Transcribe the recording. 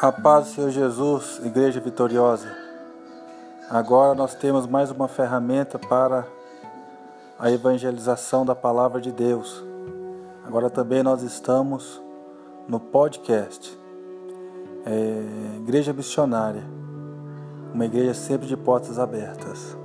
A paz do Senhor Jesus, Igreja Vitoriosa. Agora nós temos mais uma ferramenta para a evangelização da palavra de Deus. Agora também nós estamos no podcast é, Igreja Missionária, uma igreja sempre de portas abertas.